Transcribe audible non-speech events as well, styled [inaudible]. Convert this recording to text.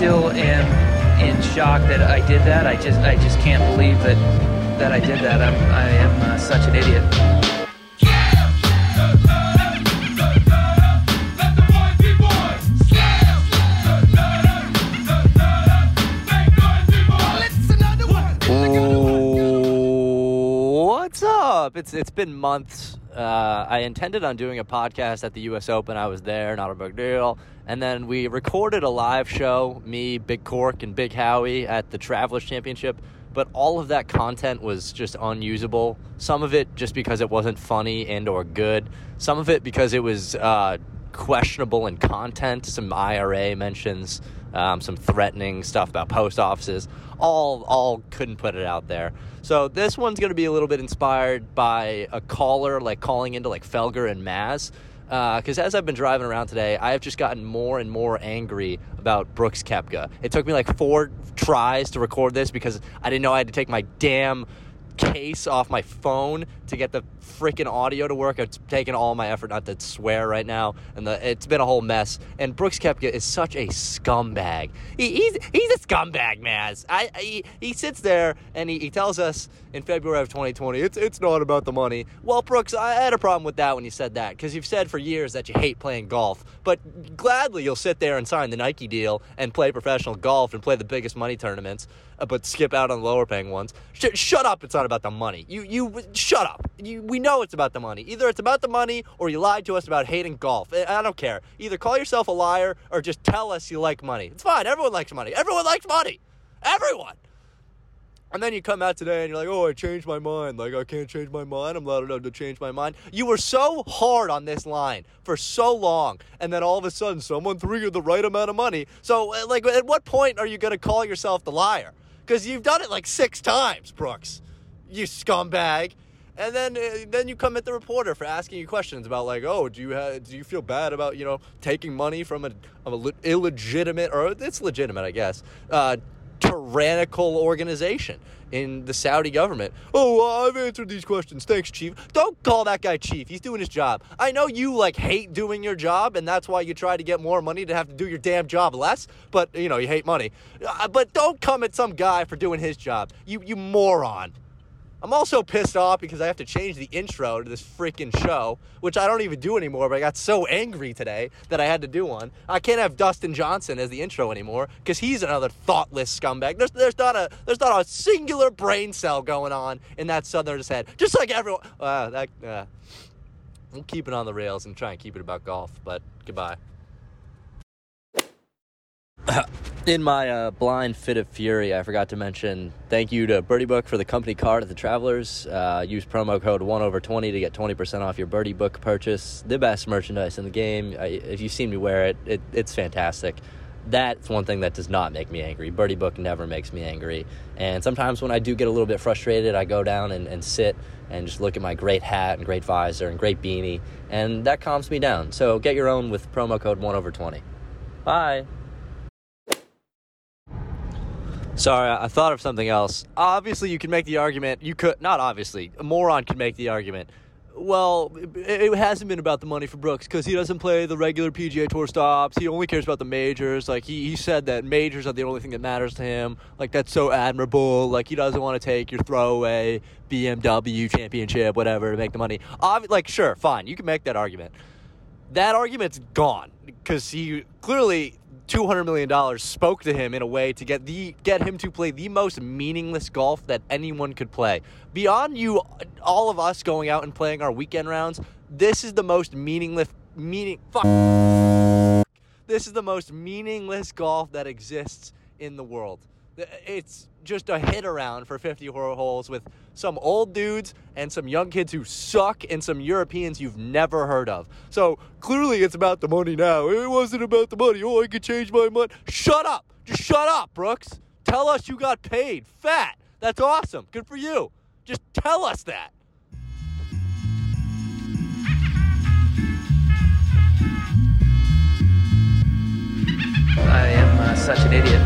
still am in shock that I did that. I just I just can't believe that that I did that. I'm I am uh, such an idiot. Up? It's it's been months. Uh, I intended on doing a podcast at the U.S. Open. I was there, not a big deal. And then we recorded a live show, me, Big Cork, and Big Howie at the Travelers Championship. But all of that content was just unusable. Some of it just because it wasn't funny and or good. Some of it because it was uh, questionable in content. Some IRA mentions, um, some threatening stuff about post offices. All all couldn't put it out there. So this one's going to be a little bit inspired by a caller like calling into like Felger and Maz. Because as I've been driving around today, I have just gotten more and more angry about Brooks Koepka. It took me like four tries to record this because I didn't know I had to take my damn case off my phone to get the freaking audio to work. It's taken all my effort not to swear right now, and the, it's been a whole mess. And Brooks Koepka is such a scumbag. He, he's he's a scumbag, Maz. I, he, he sits there and he, he tells us in February of 2020, it's it's not about the money. Well, Brooks, I had a problem with that when you said that because you've said for years that you hate playing golf, but gladly you'll sit there and sign the Nike deal and play professional golf and play the biggest money tournaments, uh, but skip out on lower paying ones. Sh- shut up! It's not about the money. You you shut up. You, we know it's about the money. Either it's about the money or you lied to us about hating golf. I don't care. Either call yourself a liar or just tell us you like money. It's fine. Everyone likes money. Everyone likes money. Everyone. And then you come out today and you're like, oh, I changed my mind. Like, I can't change my mind. I'm not allowed to change my mind. You were so hard on this line for so long. And then all of a sudden, someone threw you the right amount of money. So, uh, like, at what point are you going to call yourself the liar? Because you've done it like six times, Brooks. You scumbag. And then, uh, then you come at the reporter for asking you questions about like, oh, do you have, do you feel bad about you know taking money from a, a le- illegitimate or it's legitimate, I guess, uh, tyrannical organization in the Saudi government. Oh, I've answered these questions. Thanks, chief. Don't call that guy chief. He's doing his job. I know you like hate doing your job, and that's why you try to get more money to have to do your damn job less. But you know you hate money. Uh, but don't come at some guy for doing his job. You you moron. I'm also pissed off because I have to change the intro to this freaking show, which I don't even do anymore, but I got so angry today that I had to do one. I can't have Dustin Johnson as the intro anymore because he's another thoughtless scumbag. There's, there's not a there's not a singular brain cell going on in that Southerner's head. Just like everyone. Uh, that, uh, we'll keep it on the rails and try and keep it about golf, but goodbye. [laughs] In my uh, blind fit of fury, I forgot to mention thank you to Birdie Book for the company card at the Travelers. Uh, use promo code 1 over 20 to get 20% off your Birdie Book purchase. The best merchandise in the game. I, if you've seen me wear it, it, it's fantastic. That's one thing that does not make me angry. Birdie Book never makes me angry. And sometimes when I do get a little bit frustrated, I go down and, and sit and just look at my great hat and great visor and great beanie, and that calms me down. So get your own with promo code 1 over 20. Bye. Sorry, I thought of something else. Obviously, you can make the argument. You could not obviously. A moron can make the argument. Well, it hasn't been about the money for Brooks because he doesn't play the regular PGA Tour stops. He only cares about the majors. Like he, he said that majors are the only thing that matters to him. Like that's so admirable. Like he doesn't want to take your throwaway BMW championship, whatever, to make the money. Obvi- like sure, fine, you can make that argument. That argument's gone because he clearly two hundred million dollars spoke to him in a way to get the get him to play the most meaningless golf that anyone could play. Beyond you, all of us going out and playing our weekend rounds, this is the most meaningless meaning. Fuck. This is the most meaningless golf that exists in the world. It's just a hit around for 50 holes with some old dudes and some young kids who suck and some Europeans you've never heard of. So clearly it's about the money now. It wasn't about the money. Oh, I could change my mind. Shut up. Just shut up, Brooks. Tell us you got paid. Fat. That's awesome. Good for you. Just tell us that. I am uh, such an idiot.